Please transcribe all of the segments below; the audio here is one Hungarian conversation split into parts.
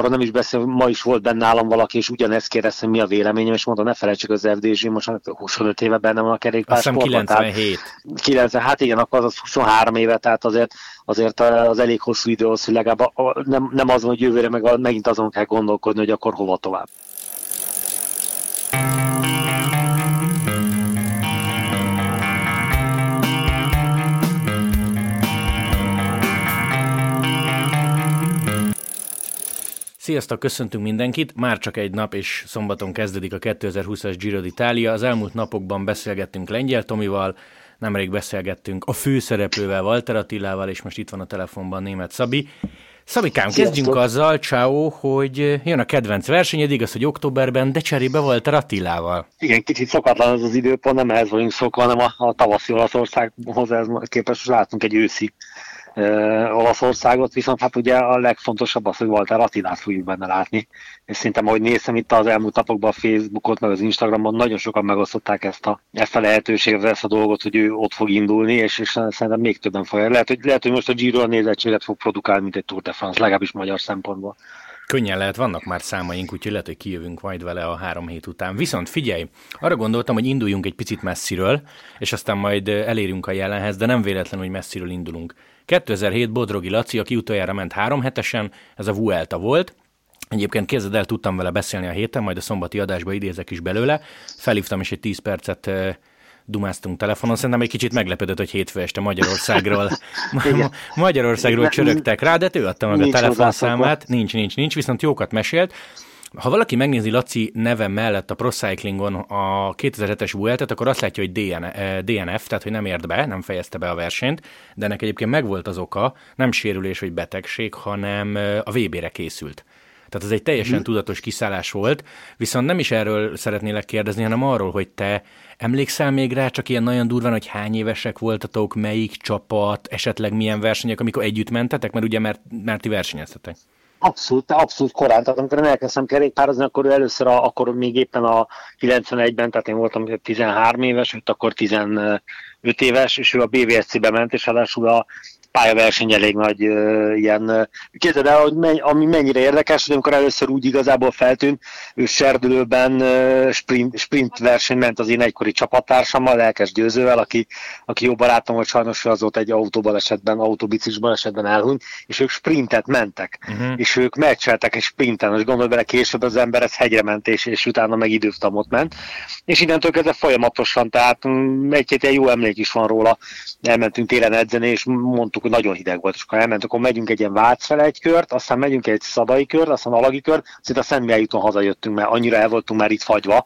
arra nem is beszél, ma is volt benne nálam valaki, és ugyanezt kérdezte, mi a véleményem, és mondom, ne felejtsük az FDZ, most 25 éve benne van a kerékpársportban. 97. 90, hát igen, akkor az 23 éve, tehát azért, azért az elég hosszú idő az, hogy legalább nem, nem az, hogy jövőre meg megint azon kell gondolkodni, hogy akkor hova tovább. Sziasztok, köszöntünk mindenkit! Már csak egy nap és szombaton kezdődik a 2020-as Giro d'Italia. Az elmúlt napokban beszélgettünk Lengyel Tomival, nemrég beszélgettünk a főszereplővel, Walter Attilával, és most itt van a telefonban német Szabi. Szabikám, kezdjünk azzal, ciao, hogy jön a kedvenc versenyed, igaz, hogy októberben, de cserébe Walter Attilával. Igen, kicsit szokatlan az az időpont, nem ehhez vagyunk szokva, hanem a, a tavaszi Olaszországhoz ez képest látunk egy őszi Olaszországot, viszont hát ugye a legfontosabb az, hogy Walter Attilát fogjuk benne látni, és szerintem, ahogy néztem itt az elmúlt napokban a Facebookot, meg az Instagramon, nagyon sokan megosztották ezt a, ezt a lehetőséget, ezt a dolgot, hogy ő ott fog indulni, és, és szerintem még többen fogja. Lehet, hogy, lehet, hogy most a Giro a nézettséget fog produkálni, mint egy Tour de France, legalábbis magyar szempontból. Könnyen lehet, vannak már számaink, úgyhogy lehet, hogy kijövünk majd vele a három hét után. Viszont figyelj, arra gondoltam, hogy induljunk egy picit messziről, és aztán majd elérünk a jelenhez, de nem véletlen, hogy messziről indulunk. 2007 Bodrogi Laci, aki utoljára ment három hetesen, ez a Vuelta volt, Egyébként kézed el tudtam vele beszélni a héten, majd a szombati adásba idézek is belőle. Felhívtam, és egy 10 percet dumáztunk telefonon. Szerintem egy kicsit meglepődött, hogy hétfő este Magyarországról, Magyarországról csörögtek rá, de ő adta meg nincs a telefonszámát. Nincs, nincs, nincs, viszont jókat mesélt. Ha valaki megnézi Laci neve mellett a Pro Cyclingon a 2007-es Vueltet, akkor azt látja, hogy DN, DNF, tehát hogy nem ért be, nem fejezte be a versenyt, de ennek egyébként megvolt az oka, nem sérülés vagy betegség, hanem a VB-re készült. Tehát ez egy teljesen mm. tudatos kiszállás volt, viszont nem is erről szeretnélek kérdezni, hanem arról, hogy te emlékszel még rá, csak ilyen nagyon durván, hogy hány évesek voltatok, melyik csapat, esetleg milyen versenyek, amikor együtt mentetek, mert ugye mert, mert ti versenyeztetek. Abszolút, abszolút korán. Tehát amikor én elkezdtem kerékpározni, akkor először, a, akkor még éppen a 91-ben, tehát én voltam 13 éves, őt akkor 15 éves, és ő a BVSC-be ment, és ráadásul a pályaverseny elég nagy uh, ilyen... Képzeld el, hogy menny, ami mennyire érdekes, hogy amikor először úgy igazából feltűnt, ő serdülőben uh, sprint, sprint verseny ment az én egykori csapattársammal, Lelkes Győzővel, aki, aki jó barátom volt, sajnos az volt egy autóbalesetben, autóbiciklis balesetben elhunyt, és ők sprintet mentek, uh-huh. és ők meccseltek egy sprinten, és gondolj bele, később az ember ez hegyre ment, és, és utána meg időfutamot ment, és innentől kezdve folyamatosan, tehát mm, egy-két jó emlék is van róla, elmentünk télen edzeni, és mondtuk, hogy nagyon hideg volt, és akkor elment, akkor megyünk egy ilyen Vác fele egy kört, aztán megyünk egy Szabai kört, aztán Alagi kört, szinte a Szent Mihály úton hazajöttünk, mert annyira el voltunk már itt fagyva,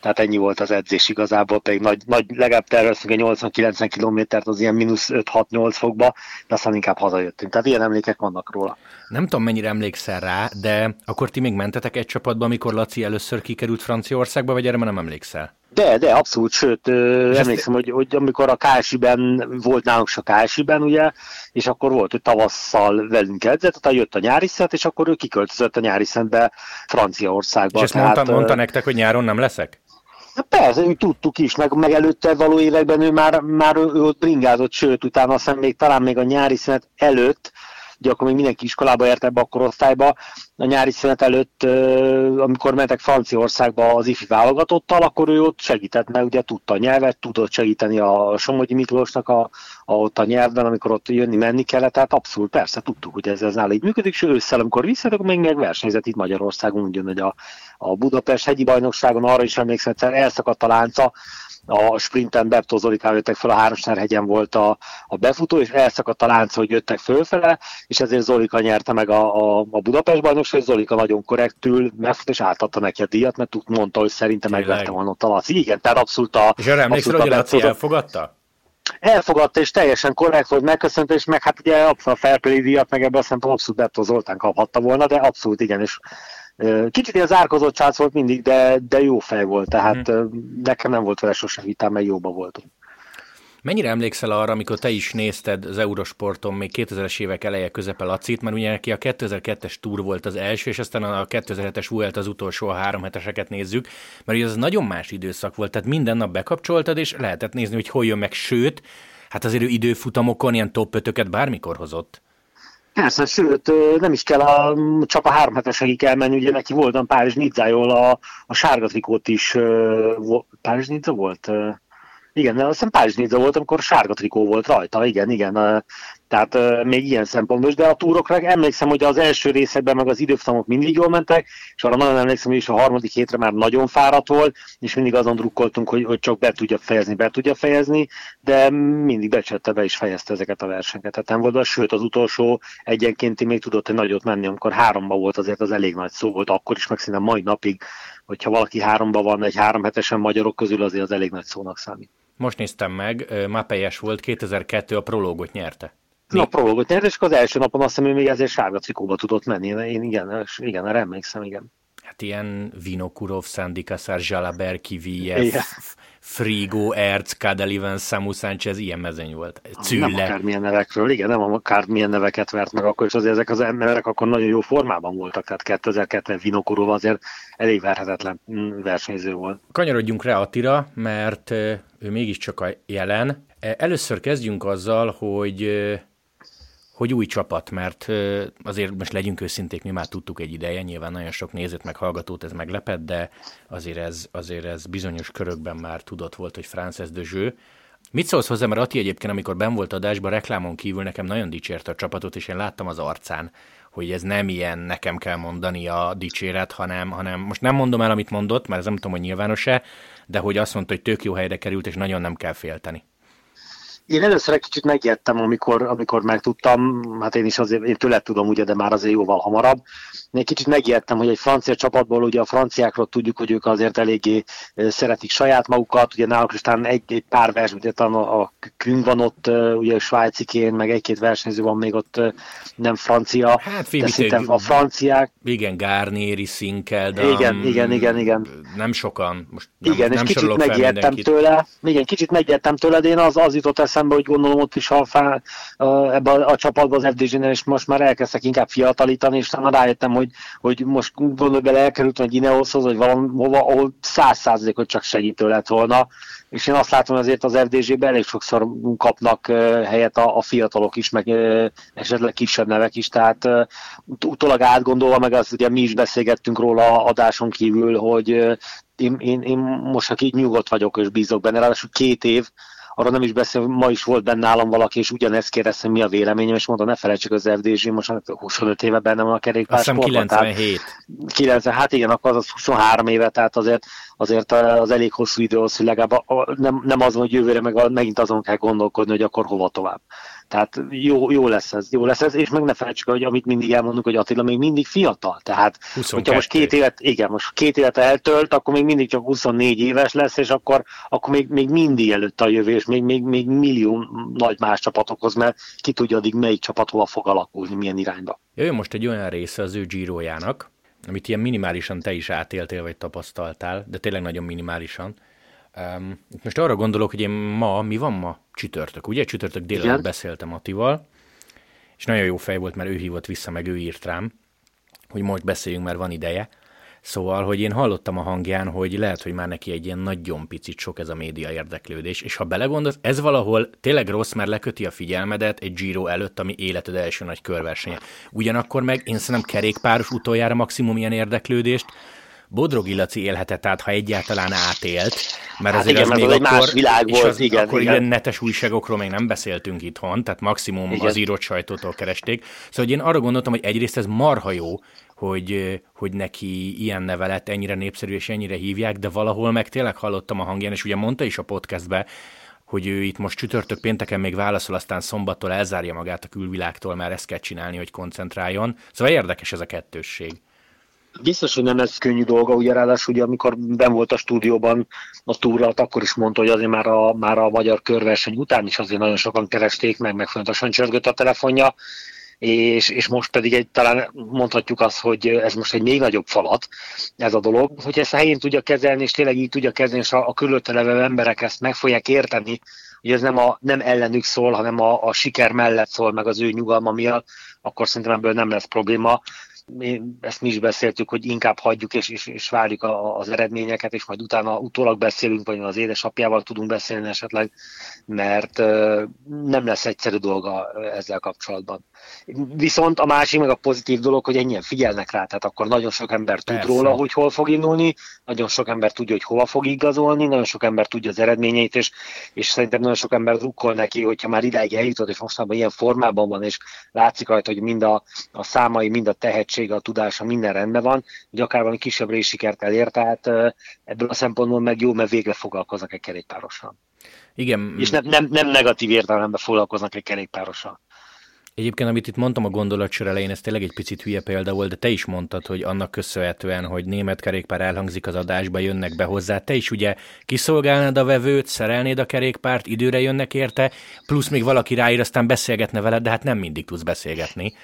tehát ennyi volt az edzés igazából, pedig nagy, nagy legalább terveztünk egy 80-90 kilométert az ilyen mínusz 5-6-8 fokba, de aztán inkább hazajöttünk. Tehát ilyen emlékek vannak róla. Nem tudom, mennyire emlékszel rá, de akkor ti még mentetek egy csapatba, amikor Laci először kikerült Franciaországba, vagy erre már nem emlékszel? De, de, abszolút, sőt, ö, emlékszem, hogy, hogy amikor a KSI-ben volt nálunk a KSI-ben, ugye, és akkor volt, hogy tavasszal velünk edzett, tehát jött a nyári szent, és akkor ő kiköltözött a nyári szentbe Franciaországba. És ezt tehát, mondta, mondta nektek, hogy nyáron nem leszek? Hát persze, mi tudtuk is, meg, meg előtte való években ő már, már ő ott bringázott, sőt, utána aztán még talán még a nyári szünet előtt ugye akkor még mindenki iskolába ért ebbe a korosztályba, a nyári szünet előtt, amikor mentek Franciaországba az ifi válogatottal, akkor ő ott segített, mert ugye tudta a nyelvet, tudott segíteni a Somogyi Miklósnak a, a, ott a nyelvben, amikor ott jönni-menni kellett, tehát abszolút persze tudtuk, hogy ez, ez nála így működik, és ősszel, amikor visszatok, még meg versenyzett itt Magyarországon, úgy jön, hogy a, a Budapest hegyi bajnokságon arra is emlékszem, hogy elszakadt a lánca, a sprinten Beptó Zolikával jöttek fel, a Háromsnár volt a, a befutó, és elszakadt a lánc, hogy jöttek fölfele, és ezért Zolika nyerte meg a, a, a Budapest bajnokság, és Zolika nagyon korrektül megfut, és átadta neki a díjat, mert mondta, hogy szerintem megvette volna ott a Laci. Igen, tehát abszolút a... És arra emlékszel, hogy a Laci elfogadta? elfogadta, és teljesen korrekt volt, megköszönte, és meg hát ugye abszolút a fair play díjat, meg ebben azt abszolút Beptó Zoltán kaphatta volna, de abszolút igen, és Kicsit ilyen zárkozott srác volt mindig, de, de jó fej volt, tehát mm. nekem nem volt vele sosem vitám, mert jóba voltunk. Mennyire emlékszel arra, amikor te is nézted az Eurosporton még 2000-es évek eleje közepe Lacit, mert ugye neki a 2002-es túr volt az első, és aztán a 2007-es volt az utolsó, a három heteseket nézzük, mert ugye az nagyon más időszak volt, tehát minden nap bekapcsoltad, és lehetett nézni, hogy hol jön meg, sőt, hát azért időfutamokon ilyen top 5 bármikor hozott. Persze, sőt, nem is kell a csapa három hetesekig elmenni, ugye neki voltam Párizs Nidzájól a, a sárga trikót is, Párizs Nidza volt? Igen, azt hiszem Párizs Nidza volt, amikor sárga trikó volt rajta, igen, igen. Tehát uh, még ilyen szempontból is, de a túrokra emlékszem, hogy az első részekben meg az időfutamok mindig jól mentek, és arra nagyon emlékszem, hogy is a harmadik hétre már nagyon fáradt volt, és mindig azon drukkoltunk, hogy, hogy csak be tudja fejezni, be tudja fejezni, de mindig becsette be és fejezte ezeket a versenyeket. Tehát nem volt, sőt az utolsó egyenként még tudott egy nagyot menni, amikor háromba volt, azért az elég nagy szó volt, akkor is meg szinte mai napig, hogyha valaki háromba van, egy három hetesen magyarok közül azért az elég nagy szónak számít. Most néztem meg, Mapelyes volt, 2002 a prológot nyerte. Mi? Na, prologot nyert, és az első napon azt hiszem, hogy még ezért sárga trikóba tudott menni. Én igen, igen, erre emlékszem, igen. Hát ilyen Vinokurov, Szandikaszár, Zsalaber, Kiviev, Frigo, Erc, Kadeliven, Samu Sánchez, ilyen mezőny volt. Cülle. Nem akármilyen nevekről, igen, nem akármilyen neveket vert meg akkor, és azért ezek az emberek akkor nagyon jó formában voltak, tehát 2002-ben Vinokurov azért elég verhetetlen mm, versenyző volt. Kanyarodjunk rá Attira, mert ő mégiscsak a jelen. E, először kezdjünk azzal, hogy hogy új csapat, mert azért most legyünk őszinték, mi már tudtuk egy ideje, nyilván nagyon sok nézőt meg hallgatót ez meglepett, de azért ez, azért ez bizonyos körökben már tudott volt, hogy Frances de Jeu. Mit szólsz hozzá, mert Ati egyébként, amikor ben volt adásban, reklámon kívül nekem nagyon dicsérte a csapatot, és én láttam az arcán, hogy ez nem ilyen nekem kell mondani a dicséret, hanem, hanem most nem mondom el, amit mondott, mert ez nem tudom, hogy nyilvános-e, de hogy azt mondta, hogy tök jó helyre került, és nagyon nem kell félteni. Én először egy kicsit megijedtem, amikor, amikor megtudtam, hát én is azért, én tőled tudom ugye, de már azért jóval hamarabb. Én egy kicsit megijedtem, hogy egy francia csapatból, ugye a franciákról tudjuk, hogy ők azért eléggé szeretik saját magukat, ugye náluk is talán egy, egy pár verseny, ugye talán a, a Küng van ott, ugye a svájcikén, meg egy-két versenyző van még ott nem francia, hát, de szerintem a franciák... Igen, Garnieri, Sinkel, igen, igen, igen, igen. Nem sokan, most nem, igen, nem és kicsit megijedtem tőle, igen, kicsit megijedtem tőle, de én az, az jutott eszembe, hogy gondolom ott is a, fá, ebbe a, a csapatban az FDZ-nél, és most már elkezdtek inkább fiatalítani, és talán rájöttem, hogy, hogy most gondolj bele elkerült egy Ineoshoz, vagy valahova, ahol száz százalékot csak segítő lett volna, és én azt látom, hogy azért az FDZ-ben elég sokszor kapnak helyet a, a fiatalok is, meg esetleg kisebb nevek is, tehát utólag átgondolva, meg azt ugye mi is beszélgettünk róla adáson kívül, hogy én, én, én most aki így nyugodt vagyok és bízok benne, ráadásul két év, arra nem is beszél, ma is volt benne nálam valaki, és ugyanezt kérdeztem, mi a véleményem, és mondta, ne felejtsük az FDZ, most 25 éve benne van a kerékpár. Azt 97. 90, hát igen, akkor az 23 éve, tehát azért, azért az elég hosszú idő az, hogy legalább nem, nem az, hogy jövőre meg megint azon kell gondolkodni, hogy akkor hova tovább. Tehát jó, jó lesz ez, jó lesz ez, és meg ne felejtsük, hogy amit mindig elmondunk, hogy Attila még mindig fiatal. Tehát, 22. hogyha most két évet, igen, most két évet eltölt, akkor még mindig csak 24 éves lesz, és akkor, akkor még, még mindig előtt a jövő, és még, még, még millió nagy más csapatokhoz, mert ki tudja addig melyik csapat hova fog alakulni, milyen irányba. Jöjjön most egy olyan része az ő gyírójának, amit ilyen minimálisan te is átéltél, vagy tapasztaltál, de tényleg nagyon minimálisan, Um, most arra gondolok, hogy én ma, mi van ma? Csütörtök, ugye? Csütörtök délelőtt beszéltem Atival, és nagyon jó fej volt, mert ő hívott vissza, meg ő írt rám, hogy most beszéljünk, mert van ideje. Szóval, hogy én hallottam a hangján, hogy lehet, hogy már neki egy ilyen nagyon picit sok ez a média érdeklődés, és ha belegondolsz, ez valahol tényleg rossz, mert leköti a figyelmedet egy Giro előtt, ami életed első nagy körversenye. Ugyanakkor meg én szerintem kerékpáros utoljára maximum ilyen érdeklődést, Bodrogi Laci élhetett át, ha egyáltalán átélt, mert hát azért igen, az még az akkor, más világ volt, az, igen, akkor igen. ilyen netes újságokról még nem beszéltünk itthon, tehát maximum igen. az írott sajtótól keresték. Szóval én arra gondoltam, hogy egyrészt ez marha jó, hogy, hogy neki ilyen nevelet ennyire népszerű és ennyire hívják, de valahol meg tényleg hallottam a hangján, és ugye mondta is a podcastbe, hogy ő itt most csütörtök pénteken még válaszol, aztán szombattól elzárja magát a külvilágtól, mert ezt kell csinálni, hogy koncentráljon. Szóval érdekes ez a kettősség. Biztos, hogy nem lesz könnyű dolga, ugye ráadásul, ugye, amikor ben volt a stúdióban a túra, akkor is mondta, hogy azért már a, már a magyar körverseny után is azért nagyon sokan keresték meg, meg folyamatosan csörgött a telefonja, és, és most pedig egy, talán mondhatjuk azt, hogy ez most egy még nagyobb falat, ez a dolog, hogy ezt a helyén tudja kezelni, és tényleg így tudja kezelni, és a, a körülötte levő emberek ezt meg fogják érteni, hogy ez nem, a, nem ellenük szól, hanem a, a siker mellett szól, meg az ő nyugalma miatt, akkor szerintem ebből nem lesz probléma mi, ezt mi is beszéltük, hogy inkább hagyjuk és, és, és várjuk a, az eredményeket, és majd utána utólag beszélünk, vagy az édesapjával tudunk beszélni esetleg, mert nem lesz egyszerű dolga ezzel kapcsolatban. Viszont a másik meg a pozitív dolog, hogy ennyien figyelnek rá, tehát akkor nagyon sok ember tud Persze. róla, hogy hol fog indulni, nagyon sok ember tudja, hogy hova fog igazolni, nagyon sok ember tudja az eredményeit, és, és szerintem nagyon sok ember rukkol neki, hogyha már idáig eljutott, és mostanában ilyen formában van, és látszik rajta, hogy mind a, a számai, mind a tehetsége, a tudása, minden rendben van, hogy akár valami kisebb sikert elér, tehát ebből a szempontból meg jó, mert végre foglalkoznak egy kerékpárossal. Igen. És nem, nem, nem negatív értelemben foglalkoznak egy kerékpárossal. Egyébként, amit itt mondtam a gondolatsor elején, ez tényleg egy picit hülye példa volt, de te is mondtad, hogy annak köszönhetően, hogy német kerékpár elhangzik az adásba, jönnek be hozzá. Te is ugye kiszolgálnád a vevőt, szerelnéd a kerékpárt, időre jönnek érte, plusz még valaki ráír, aztán beszélgetne veled, de hát nem mindig tudsz beszélgetni.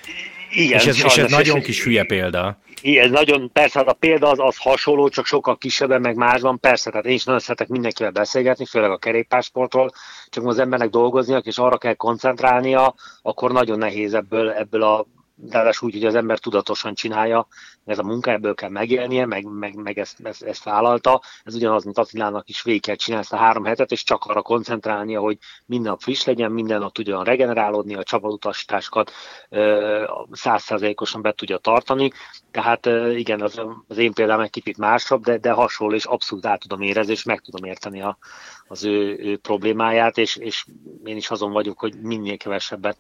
Igen, és ez, és ez nagyon kis hülye példa. Igen, ez nagyon, persze hát a példa az, az hasonló, csak sokkal kisebb, meg másban, persze, tehát én is nagyon szeretek mindenkivel beszélgetni, főleg a kerékpársportról, csak az embernek dolgoznia, és arra kell koncentrálnia, akkor nagyon nehéz ebből, ebből a ráadásul úgy, hogy az ember tudatosan csinálja, ez a munka, ebből kell megélnie, meg, meg, meg ezt, ezt, ezt vállalta. Ez ugyanaz, mint Attilának is végig kell csinálni ezt a három hetet, és csak arra koncentrálnia, hogy minden nap friss legyen, minden nap tudjon regenerálódni, a csapatutasításokat százszerzékosan be tudja tartani. Tehát igen, az, az én példám egy kicsit másabb, de, de hasonló, és abszolút át tudom érezni, és meg tudom érteni a, az ő, ő problémáját, és, és én is azon vagyok, hogy minél kevesebbet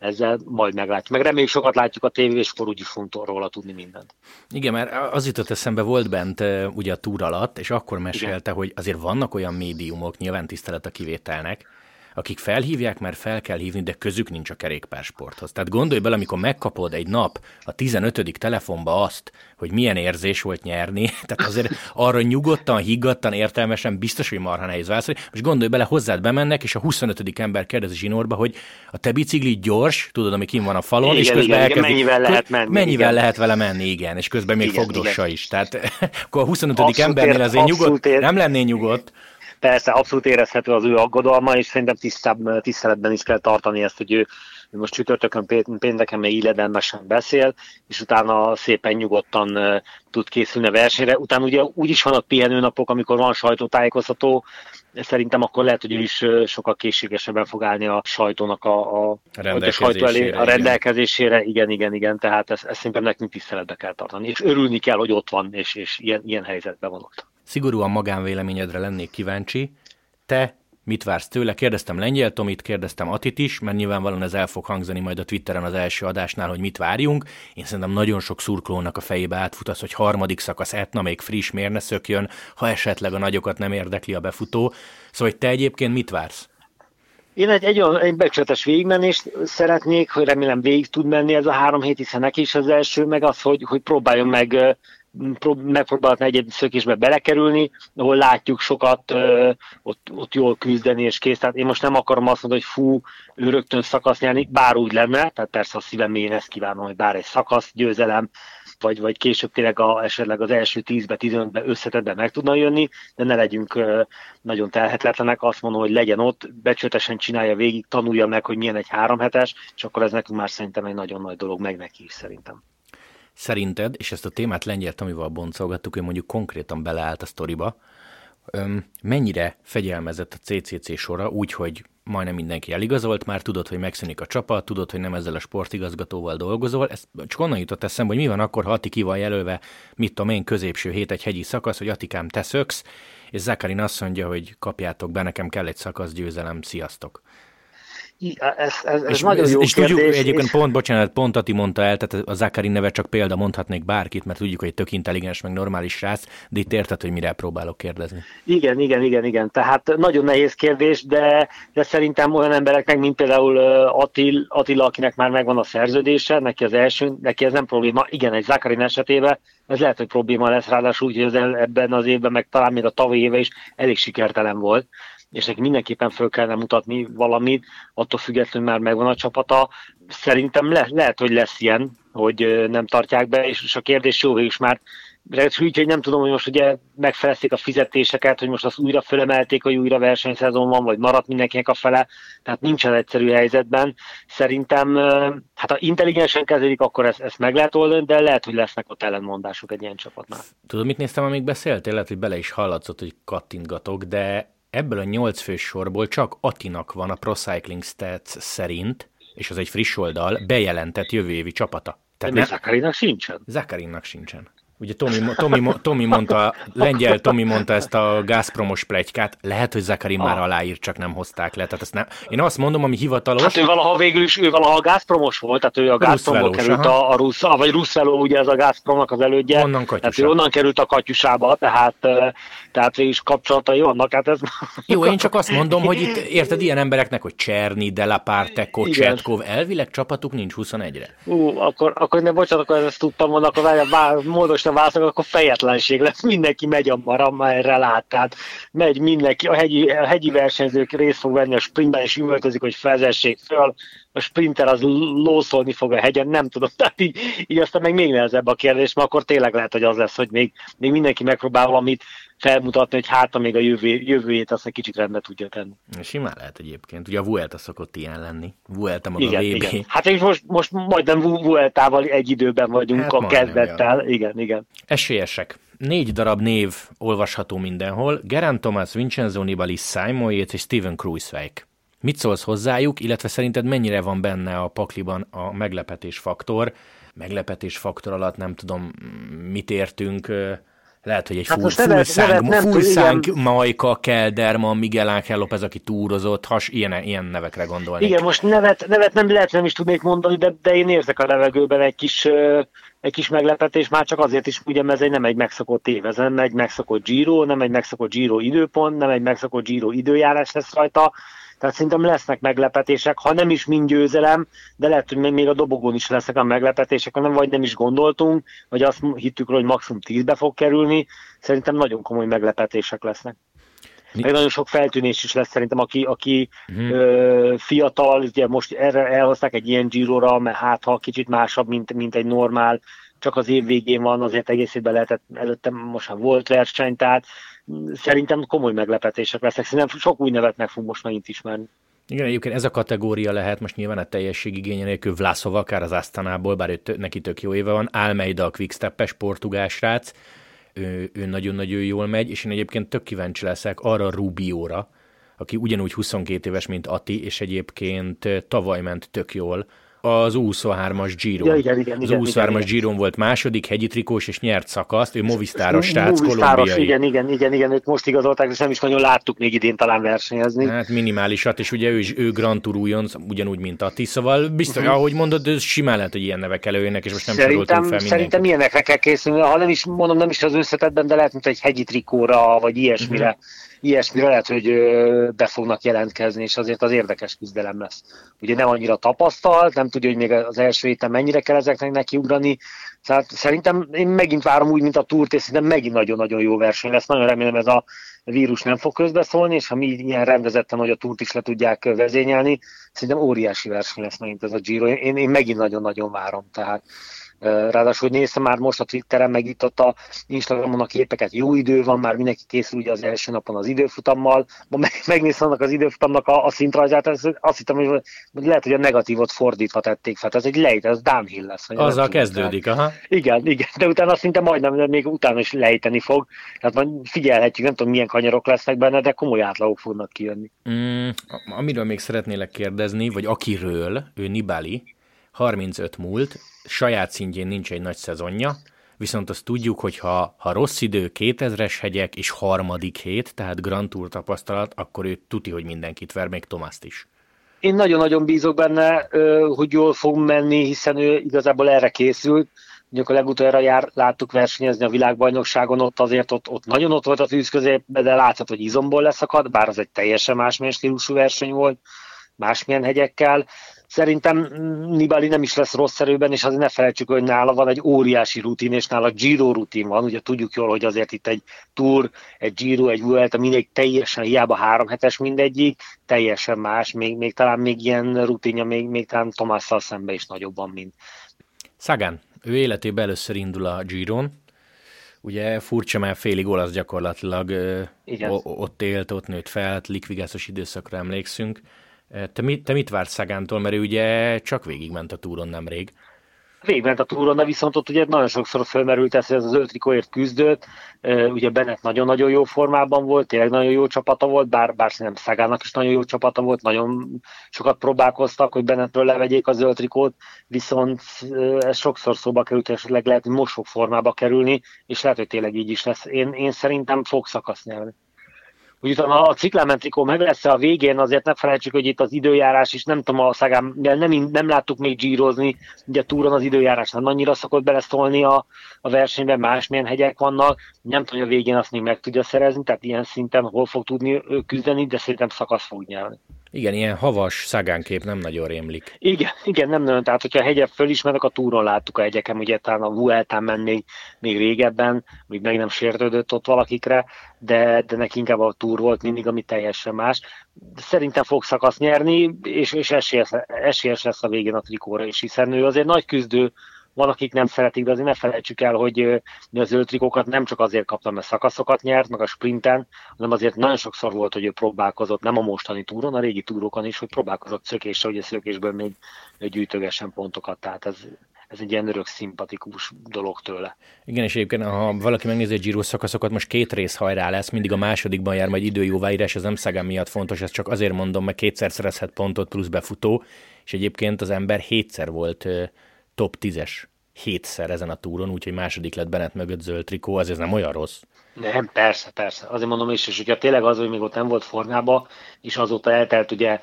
ezzel majd meglátjuk. Meg reméljük sokat látjuk a tévé, és akkor úgyis fogunk róla tudni mindent. Igen, mert az jutott eszembe, volt bent ugye a túr alatt, és akkor mesélte, Igen. hogy azért vannak olyan médiumok, nyilván tisztelet a kivételnek, akik felhívják, mert fel kell hívni, de közük nincs a kerékpársporthoz. Tehát gondolj bele, amikor megkapod egy nap a 15. telefonba azt, hogy milyen érzés volt nyerni, tehát azért arra nyugodtan, higgadtan, értelmesen biztos, hogy marha nehéz válaszolni. Most gondolj bele, hozzád bemennek, és a 25. ember kérdezi zsinórba, hogy a te bicikli gyors, tudod, ami kim van a falon, igen, és közben igen, elkezdi, mennyivel lehet menni. Mennyivel igen. lehet vele menni, igen, és közben még igen, fogdossa igen. is. Tehát akkor a 25. Abszolút embernél azért nyugodt, ér. nem lennél nyugodt. Persze, abszolút érezhető az ő aggodalma, és szerintem tisztább, tiszteletben is kell tartani ezt, hogy ő, most csütörtökön, pénteken még illedemesen beszél, és utána szépen nyugodtan uh, tud készülni a versenyre. Utána ugye úgy is vannak pihenőnapok, amikor van sajtótájékoztató, szerintem akkor lehet, hogy ő is sokkal készségesebben fog állni a sajtónak a, a, a, sajtó elé, a rendelkezésére. Igen, igen, igen, tehát ezt, ezt szerintem nekünk tiszteletbe kell tartani, és örülni kell, hogy ott van, és, és ilyen, ilyen helyzetben van ott. Szigorúan magánvéleményedre lennék kíváncsi. Te mit vársz tőle? Kérdeztem Lengyel Tomit, kérdeztem Atit is, mert nyilvánvalóan ez el fog hangzani majd a Twitteren az első adásnál, hogy mit várjunk. Én szerintem nagyon sok szurkolónak a fejébe átfut az, hogy harmadik szakasz etna, még friss, miért ne szökjön, ha esetleg a nagyokat nem érdekli a befutó. Szóval, hogy te egyébként mit vársz? Én egy, egy olyan egy becsületes végigmenést szeretnék, hogy remélem végig tud menni ez a három hét, hiszen neki is az első, meg az, hogy, hogy próbáljon meg megpróbálhatna egy szökésbe belekerülni, ahol látjuk sokat, ott, ott jól küzdeni és kész. Tehát én most nem akarom azt mondani, hogy fú, ő rögtön szakasz nyerni, bár úgy lenne, tehát persze a szívem én ezt kívánom, hogy bár egy szakasz győzelem, vagy, vagy később tényleg a, esetleg az első 10-be, 15-be összetetben meg tudna jönni, de ne legyünk nagyon telhetetlenek, azt mondom, hogy legyen ott, becsületesen csinálja végig, tanulja meg, hogy milyen egy három hetes, és akkor ez nekünk már szerintem egy nagyon nagy dolog, meg neki is szerintem. Szerinted, és ezt a témát Lengyel amivel boncolgattuk, hogy mondjuk konkrétan beleállt a sztoriba, mennyire fegyelmezett a CCC sora úgy, hogy majdnem mindenki eligazolt, már tudod, hogy megszűnik a csapat, tudod, hogy nem ezzel a sportigazgatóval dolgozol. Ez csak onnan jutott eszembe, hogy mi van akkor, ha Ati ki van jelölve, mit tudom én, középső hét egy hegyi szakasz, hogy Atikám, te szöksz, és Zakarin azt mondja, hogy kapjátok be, nekem kell egy szakasz győzelem, sziasztok. Ez, ez, ez és nagyon jó és kérdés. Tudjuk, egyébként és... pont, bocsánat, pont Ati mondta el, tehát a Zakari neve csak példa, mondhatnék bárkit, mert tudjuk, hogy egy tök intelligens, meg normális srác, de itt érted, hogy mire próbálok kérdezni. Igen, igen, igen, igen. Tehát nagyon nehéz kérdés, de, de szerintem olyan embereknek, mint például Attil, Attila, akinek már megvan a szerződése, neki az első, neki ez nem probléma. Igen, egy Zakarin esetében ez lehet, hogy probléma lesz, ráadásul úgy, hogy ebben az évben, meg talán még a tavalyi éve is elég sikertelen volt és neki mindenképpen föl kellene mutatni valamit, attól függetlenül már megvan a csapata. Szerintem le, lehet, hogy lesz ilyen, hogy nem tartják be, és a kérdés jó, és már úgy, nem tudom, hogy most ugye megfelezték a fizetéseket, hogy most azt újra fölemelték, hogy újra versenyszezon van, vagy maradt mindenkinek a fele, tehát nincsen egyszerű helyzetben. Szerintem, hát ha intelligensen kezelik, akkor ezt, ezt meg lehet oldani, de lehet, hogy lesznek ott ellenmondások egy ilyen csapatnál. Tudom, mit néztem, amíg beszéltél? Lehet, hogy bele is hallatszott, hogy kattintgatok, de ebből a nyolc fős sorból csak Atinak van a Pro Cycling Stats szerint, és az egy friss oldal, bejelentett jövő évi csapata. Tehát de ne... Zakarinak sincsen. Zakarinak sincsen. Ugye Tomi, Tomi, Tomi mondta, lengyel Tomi mondta ezt a Gazpromos plegykát, lehet, hogy Zakari ah. már aláír, csak nem hozták le. Tehát ezt nem. Én azt mondom, ami hivatalos. Hát ő valaha végül is, ő valaha a Gazpromos volt, tehát ő a Gazpromból került a, a Rusz, vagy Russzeló, ugye ez a Gazpromnak az elődje. Onnan tehát ő onnan került a katyusába, tehát, tehát is kapcsolatai vannak. Hát ez... Jó, én csak azt mondom, hogy itt érted ilyen embereknek, hogy Cserny, Delaparte, Kocsetkov, elvileg csapatuk nincs 21-re. Ú, akkor, akkor nem bocsánat, akkor ezt tudtam volna, akkor módos válaszok, akkor fejetlenség lesz. Mindenki megy a maramma erre lát. Tehát megy mindenki, a hegyi, a hegyi versenyzők részt fog venni a sprintben, és üvöltözik, hogy fezessék föl. A sprinter az lószolni fog a hegyen, nem tudom. Tehát így, így aztán meg még nehezebb a kérdés, mert akkor tényleg lehet, hogy az lesz, hogy még, még mindenki megpróbál valamit felmutatni, hogy hát még a jövő, jövőjét azt egy kicsit rendbe tudja tenni. Simán lehet egyébként. Ugye a Vuelta szokott ilyen lenni. Vuelta maga igen, VB. Igen. Hát és most, most majdnem Vueltával egy időben vagyunk hát a kezdettel. Igen, igen. Esélyesek. Négy darab név olvasható mindenhol. Geraint Thomas, Vincenzo Nibali, Simon Yates és Steven Kruiswijk. Mit szólsz hozzájuk, illetve szerinted mennyire van benne a pakliban a meglepetés faktor? Meglepetés faktor alatt nem tudom, mit értünk, lehet, hogy egy hát full, full, szánk, full szánk Majka, Kelderman, Miguel Ángel López, aki túrozott, has, ilyen, ilyen nevekre gondolni. Igen, most nevet, nevet nem lehet nem is tudnék mondani, de, de én érzek a levegőben egy kis, egy kis meglepetés, már csak azért is, ugye ez egy nem egy megszokott év, ez nem egy megszokott Giro, nem egy megszokott Giro időpont, nem egy megszokott Giro időjárás lesz rajta, tehát szerintem lesznek meglepetések, ha nem is mind győzelem, de lehet, hogy még a dobogón is lesznek a meglepetések, hanem vagy nem is gondoltunk, vagy azt hittük, hogy maximum 10-be fog kerülni. Szerintem nagyon komoly meglepetések lesznek. Meg nagyon sok feltűnés is lesz szerintem, aki, aki hmm. ö, fiatal, ugye most erre elhozták egy ilyen Giro-ra, mert hát ha kicsit másabb, mint, mint egy normál, csak az év végén van, azért egész évben lehetett, előtte most már volt verseny, tehát szerintem komoly meglepetések lesznek. Szerintem sok új nevet meg fogunk most megint ismerni. Igen, egyébként ez a kategória lehet most nyilván a teljesség igénye nélkül Vlasova, akár az Asztanából, bár ő, neki tök jó éve van, Almeida a quicksteppes portugál srác, ő, ő nagyon-nagyon jól megy, és én egyébként tök kíváncsi leszek arra Rubióra, aki ugyanúgy 22 éves, mint Ati, és egyébként tavaly ment tök jól, az 23-as Giro. Ja, igen, igen, az 23-as Giron volt második, hegyi trikós, és nyert szakaszt, ő Movistáros srác, kolumbiai. Igen, igen, igen, igen, őt most igazolták, és nem is nagyon láttuk még idén talán versenyezni. Hát minimálisat, és ugye ő is, ő Grand Tour újon, ugyanúgy, mint Ati, szóval biztos, uh-huh. ahogy mondod, ez simán lehet, hogy ilyen nevek előjönnek, és most nem szerintem, fel. Szerintem ilyenekre kell készülni, ha nem is mondom, nem is az összetetben, de lehet, mint egy hegyi trikóra, vagy ilyesmire. Uh-huh ilyesmire lehet, hogy be fognak jelentkezni, és azért az érdekes küzdelem lesz. Ugye nem annyira tapasztalt, nem tudja, hogy még az első héten mennyire kell ezeknek nekiugrani, tehát szerintem én megint várom úgy, mint a túrt, és szerintem megint nagyon-nagyon jó verseny lesz. Nagyon remélem ez a vírus nem fog közbeszólni, és ha mi ilyen rendezetten, hogy a túrt is le tudják vezényelni, szerintem óriási verseny lesz megint ez a Giro. Én, én megint nagyon-nagyon várom, tehát Ráadásul néztem már most a Twitteren, meg itt ott a Instagramon a képeket, jó idő van, már mindenki készül ugye az első napon az időfutammal, ma meg, megnéztem annak az időfutamnak a, a szintrajzát, ez, azt hittem, hogy lehet, hogy a negatívot fordítva tették fel, ez egy lejt, ez downhill lesz. Azzal kezdődik, aha. Igen, igen, de utána szinte majdnem, de még utána is lejteni fog, tehát majd figyelhetjük, nem tudom milyen kanyarok lesznek benne, de komoly átlagok fognak kijönni. Mm, amiről még szeretnélek kérdezni, vagy akiről, ő Nibali, 35 múlt, saját szintjén nincs egy nagy szezonja, viszont azt tudjuk, hogy ha, ha rossz idő, 2000-es hegyek és harmadik hét, tehát Grand Tour tapasztalat, akkor ő tuti, hogy mindenkit ver, még Tomaszt is. Én nagyon-nagyon bízok benne, hogy jól fog menni, hiszen ő igazából erre készült. Mondjuk a legutoljára jár, láttuk versenyezni a világbajnokságon, ott azért ott, ott nagyon ott volt a tűz középben, de látszott, hogy izomból leszakadt, bár az egy teljesen másmilyen stílusú verseny volt, másmilyen hegyekkel Szerintem Nibali nem is lesz rossz erőben, és azért ne felejtsük, hogy nála van egy óriási rutin, és nála Giro rutin van. Ugye tudjuk jól, hogy azért itt egy Tour, egy Giro, egy Vuelta, mindegy teljesen, hiába három hetes mindegyik, teljesen más, még, még talán még ilyen rutinja, még, még talán Tomásszal szemben is nagyobb van, mint. Szagán, ő életében először indul a Giron, Ugye furcsa, mert félig olasz gyakorlatilag Igen. ott élt, ott nőtt fel, likvigászos időszakra emlékszünk. Te, mit, te mit vársz Szagántól, mert ő ugye csak végigment a túron nemrég. Végment a túron, de viszont ott ugye nagyon sokszor felmerült ez, ez az öt trikóért küzdött. Ugye Bennett nagyon-nagyon jó formában volt, tényleg nagyon jó csapata volt, bár, bár szerintem Szagának is nagyon jó csapata volt, nagyon sokat próbálkoztak, hogy Bennettről levegyék az zöld trikót, viszont ez sokszor szóba került, és esetleg lehet, hogy most fog formába kerülni, és lehet, hogy tényleg így is lesz. Én, én szerintem fog szakasz nyerni hogy utána a ciklámentrikó meg lesz a végén, azért ne felejtsük, hogy itt az időjárás is, nem tudom, a szagám, de nem, nem láttuk még gyírozni, ugye a túron az időjárás nem annyira szokott beleszólni a, a versenyben, másmilyen hegyek vannak, nem tudom, hogy a végén azt még meg tudja szerezni, tehát ilyen szinten hol fog tudni küzdeni, de szerintem szakasz fog nyerni. Igen, ilyen havas szagánkép nem nagyon rémlik. Igen, igen, nem nagyon. Tehát, hogyha a hegyek fölismernek, a túron láttuk a hegyeken, ugye talán a Vueltán menni még régebben, még meg nem sértődött ott valakikre, de, de neki inkább a túr volt mindig, ami teljesen más. Szerintem fog szakasz nyerni, és, és esélyes, esélyes lesz a végén a trikóra is, hiszen ő azért nagy küzdő, van, akik nem szeretik, de azért ne felejtsük el, hogy mi a zöld trikókat nem csak azért kaptam, mert szakaszokat nyert, meg a sprinten, hanem azért nagyon sokszor volt, hogy ő próbálkozott, nem a mostani túron, a régi túrokon is, hogy próbálkozott szökésre, hogy a szökésből még gyűjtögessen pontokat. Tehát ez, ez egy ilyen örök szimpatikus dolog tőle. Igen, és egyébként, ha valaki megnézi a Giro szakaszokat, most két rész hajrá lesz, mindig a másodikban jár majd időjóváírás, ez nem Szagán miatt fontos, ez csak azért mondom, mert kétszer szerezhet pontot plusz befutó, és egyébként az ember hétszer volt top 10-es hétszer ezen a túron, úgyhogy második lett Bennett mögött zöld trikó, az ez nem olyan rossz. Nem, persze, persze. Azért mondom is, és hogyha tényleg az, hogy még ott nem volt formában, és azóta eltelt ugye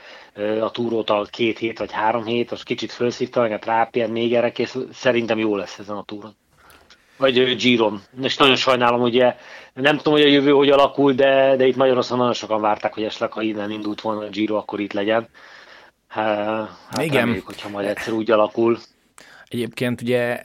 a túróta két hét vagy három hét, az kicsit felszívta, meg rápien még erre kész, szerintem jó lesz ezen a túron. Vagy Giron. És nagyon sajnálom, ugye nem tudom, hogy a jövő hogy alakul, de, de itt Magyarországon nagyon sokan várták, hogy esetleg ha innen indult volna a Giro, akkor itt legyen. Hát, Igen. Reméljük, hogyha majd egyszer úgy alakul. Egyébként ugye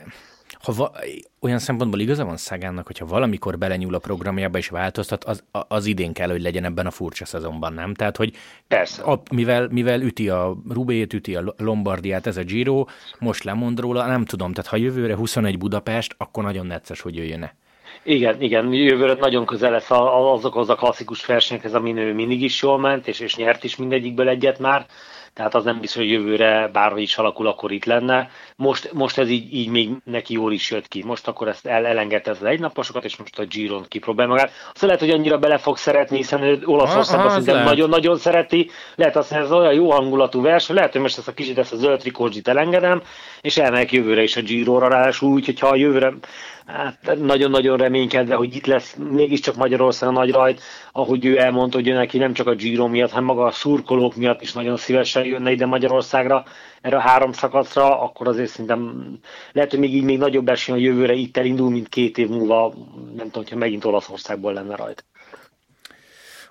ha va- olyan szempontból igaza van Szágánnak, hogyha valamikor belenyúl a programjába és változtat, az, az idén kell, hogy legyen ebben a furcsa szezonban, nem? Tehát, hogy Persze. A, mivel, mivel üti a Rubét, üti a Lombardiát, ez a Giro, most lemond róla, nem tudom, tehát ha jövőre 21 Budapest, akkor nagyon necces, hogy jöjjön-e. Igen, igen, jövőre nagyon közel lesz azokhoz a klasszikus versenyekhez, amin ő mindig is jól ment, és, és nyert is mindegyikből egyet már tehát az nem biztos, hogy jövőre bárhogy is alakul, akkor itt lenne. Most, most ez így, így még neki jól is jött ki. Most akkor ezt el, elengedte az egynaposokat, és most a Giron kipróbál magát. Azt lehet, hogy annyira bele fog szeretni, hiszen ő Olaszországban szinte nagyon-nagyon szereti. Lehet azt, hogy ez olyan jó hangulatú verseny, lehet, hogy most ezt a kicsit ezt a zöld trikózsit elengedem, és elmegyek jövőre is a Giro-ra ráadásul úgy, hogyha a jövőre hát nagyon-nagyon reménykedve, hogy itt lesz mégiscsak Magyarország a nagy rajt, ahogy ő elmondta, hogy ő neki nem csak a Giro miatt, hanem maga a szurkolók miatt is nagyon szívesen jönne ide Magyarországra, erre a három szakaszra, akkor azért szerintem lehet, hogy még így még nagyobb esély a jövőre itt elindul, mint két év múlva, nem tudom, hogyha megint Olaszországból lenne rajta.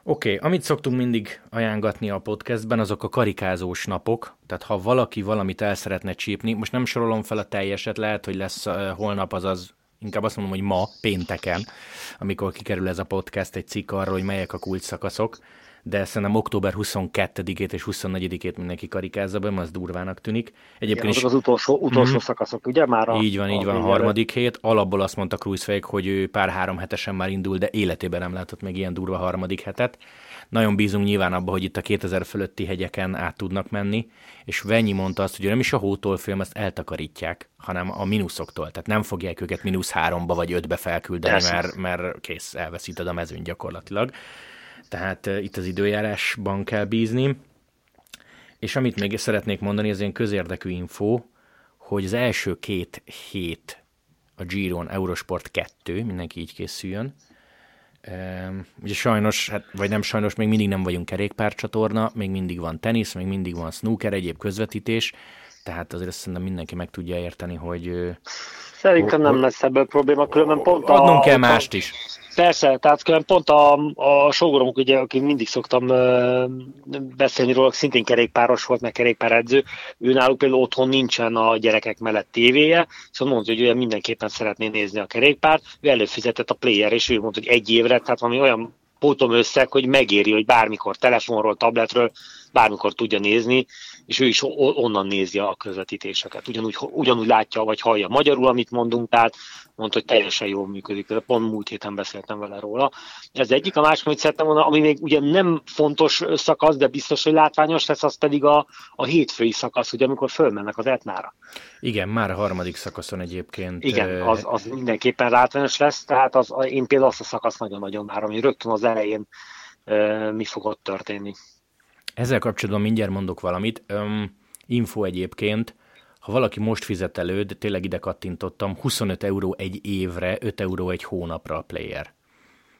Oké, okay, amit szoktunk mindig ajánlatni a podcastben, azok a karikázós napok, tehát ha valaki valamit el szeretne csípni, most nem sorolom fel a teljeset, lehet, hogy lesz uh, holnap, azaz inkább azt mondom, hogy ma, pénteken, amikor kikerül ez a podcast, egy cikk arról, hogy melyek a kulcs szakaszok, de szerintem október 22-ét és 24-ét mindenki karikázza be, az durvának tűnik. Egyébként Igen, is... az utolsó, utolsó mm, szakaszok, ugye már a, Így van, így van, a harmadik hét. Alapból azt mondta Cruisefake, hogy ő pár három hetesen már indul, de életében nem látott még ilyen durva harmadik hetet. Nagyon bízunk nyilván abban, hogy itt a 2000 fölötti hegyeken át tudnak menni, és Venyi mondta azt, hogy nem is a hótól film, ezt eltakarítják, hanem a mínuszoktól. Tehát nem fogják őket mínusz háromba vagy ötbe felküldeni, mert, mert kész, elveszíted a mezőn gyakorlatilag. Tehát uh, itt az időjárásban kell bízni. És amit még szeretnék mondani, az ilyen közérdekű info, hogy az első két hét a Giron Eurosport 2, mindenki így készüljön, Ugye sajnos, hát, vagy nem sajnos, még mindig nem vagyunk kerékpárcsatorna, még mindig van tenisz, még mindig van snooker, egyéb közvetítés, tehát azért szerintem mindenki meg tudja érteni, hogy... Szerintem nem lesz ebből probléma, különben pont a... Adnunk kell mást is. Persze, tehát pont a, a sógoromok, ugye, aki mindig szoktam beszélni róla, szintén kerékpáros volt, meg kerékpáredző, ő náluk például otthon nincsen a gyerekek mellett tévéje, szóval mondta, hogy ő mindenképpen szeretné nézni a kerékpárt, ő előfizetett a player, és ő mondta, hogy egy évre, tehát valami olyan pótom összeg, hogy megéri, hogy bármikor telefonról, tabletről, bármikor tudja nézni, és ő is onnan nézi a közvetítéseket. Ugyanúgy, ugyanúgy látja, vagy hallja magyarul, amit mondunk, tehát mondta, hogy teljesen jól működik. Pont múlt héten beszéltem vele róla. Ez egyik, a másik, amit szerettem volna, ami még ugye nem fontos szakasz, de biztos, hogy látványos lesz, az pedig a, a hétfői szakasz, ugye amikor fölmennek az Etnára. Igen, már a harmadik szakaszon egyébként. Igen, az, az mindenképpen látványos lesz, tehát az, én például azt a szakasz nagyon-nagyon várom, hogy rögtön az elején mi fog ott történni. Ezzel kapcsolatban mindjárt mondok valamit. Um, info egyébként, ha valaki most fizet elő, de tényleg ide kattintottam, 25 euró egy évre, 5 euró egy hónapra a player.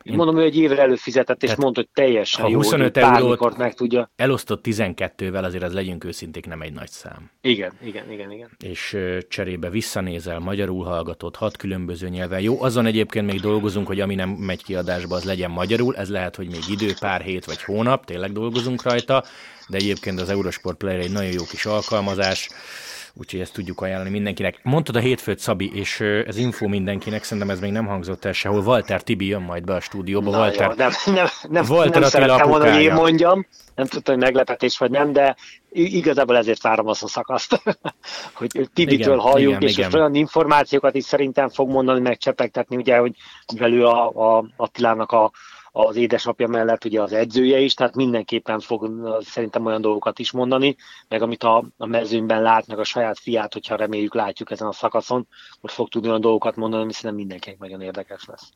Én mondom, hogy egy évre előfizetett, és mondta, hogy teljesen ha jó, 25 eurót meg tudja. elosztott 12-vel, azért az legyünk őszinték nem egy nagy szám. Igen, igen, igen, igen. És cserébe visszanézel, magyarul hallgatott, hat különböző nyelven. Jó, azon egyébként még dolgozunk, hogy ami nem megy kiadásba, az legyen magyarul. Ez lehet, hogy még idő, pár hét vagy hónap, tényleg dolgozunk rajta, de egyébként az Eurosport Player egy nagyon jó kis alkalmazás úgyhogy ezt tudjuk ajánlani mindenkinek. Mondtad a hétfőt, Szabi, és ez info mindenkinek, szerintem ez még nem hangzott el sehol. Walter Tibi jön majd be a stúdióba. Na Walter, jó, nem, nem, nem, Walter nem szerettem volna, hogy én mondjam, nem tudtam, hogy meglepetés vagy nem, de igazából ezért várom azt a szakaszt, hogy Tibitől halljuk, igen, és igen. olyan információkat is szerintem fog mondani, megcsepegtetni, ugye, hogy velő a, a Attilának a az édesapja mellett ugye az edzője is, tehát mindenképpen fog szerintem olyan dolgokat is mondani, meg amit a, a mezőnyben lát, meg a saját fiát, hogyha reméljük látjuk ezen a szakaszon, hogy fog tudni olyan dolgokat mondani, ami szerintem mindenkinek nagyon érdekes lesz.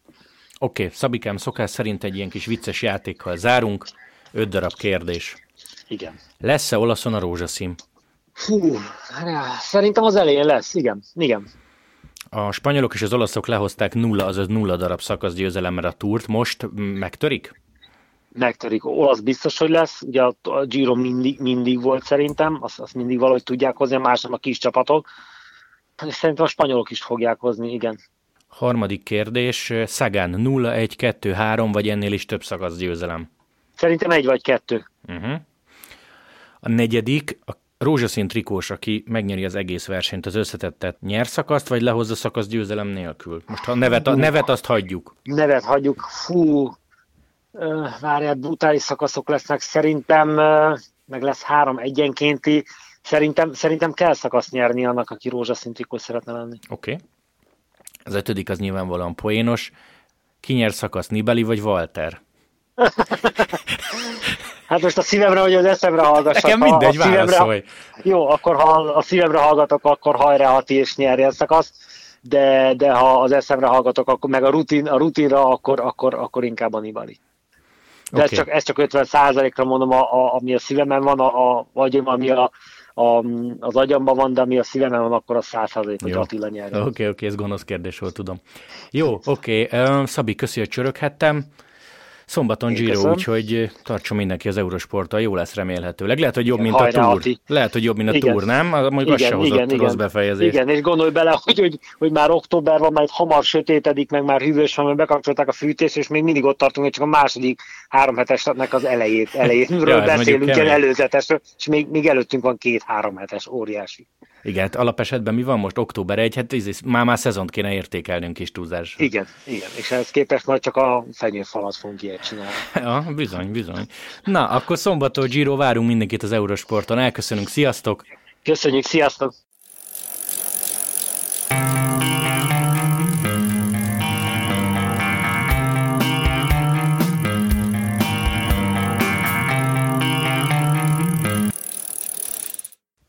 Oké, okay, Szabikám, szokás szerint egy ilyen kis vicces játékkal zárunk. Öt darab kérdés. Igen. Lesz-e olaszon a rózsaszín? Fú, szerintem az elején lesz, igen. Igen. A spanyolok és az olaszok lehozták nulla, azaz nulla darab szakaszgyőzelemmel a túrt. Most megtörik? Megtörik. Olasz biztos, hogy lesz. Ugye a Giro mindig, mindig volt szerintem, azt, azt mindig valahogy tudják hozni, más nem a kis csapatok. Szerintem a spanyolok is fogják hozni, igen. Harmadik kérdés, Szagán 0, 1, 2, 3, vagy ennél is több szakaszgyőzelem? Szerintem egy vagy kettő. Uh-huh. A negyedik, a rózsaszín trikós, aki megnyeri az egész versenyt, az összetettet nyer szakaszt, vagy lehozza szakasz győzelem nélkül? Most ha nevet, a nevet azt hagyjuk. Nevet hagyjuk. Fú, várját, brutális szakaszok lesznek. Szerintem meg lesz három egyenkénti. Szerintem, szerintem kell szakaszt nyerni annak, aki rózsaszín trikós szeretne lenni. Oké. Okay. Az ötödik az nyilvánvalóan poénos. Ki nyer szakasz, Nibali vagy Walter? Hát most a szívemre vagy az eszemre hallgassak. Nekem mindegy, ha a szívemre, Jó, akkor ha a szívemre hallgatok, akkor hajrá, Hati, és nyerj a szakaszt, de, de ha az eszemre hallgatok, akkor meg a, rutin, a rutinra, akkor, akkor, akkor inkább a Nibali. De okay. ez, csak, ez csak 50 százalékra mondom, a, a, ami a szívemen van, a, a, vagy ami a, a, az agyamban van, de ami a szívemen van, akkor a száz százalék, hogy Attila nyer. Oké, okay, oké, okay, ez gonosz kérdés volt, tudom. Jó, oké, okay. Szabi, köszi, hogy csöröghettem. Szombaton Én Giro, úgyhogy tartson mindenki az Eurosporttal, jó lesz remélhetőleg. Lehet, hogy jobb, mint a túr. Lehet, hogy jobb, mint a igen. túr, nem? Mondjuk igen, az se hozott igen, rossz befejezés. Igen, és gondolj bele, hogy, hogy, hogy már október van, majd hamar sötétedik, meg már hűvös van, mert bekapcsolták a fűtést, és még mindig ott tartunk, hogy csak a második három hetesnek az elejét, elejéről ja, beszélünk, ilyen előzetesről, és még, még előttünk van két-három hetes, óriási. Igen, hát alapesetben mi van most? Október 1, hát ez, már már szezont kéne értékelnünk is túlzásra. Igen, igen, és ehhez képest majd csak a fenyőfalat fogunk ilyet csinálni. Ja, bizony, bizony. Na, akkor szombaton Giro várunk mindenkit az Eurosporton. Elköszönünk, sziasztok! Köszönjük, sziasztok!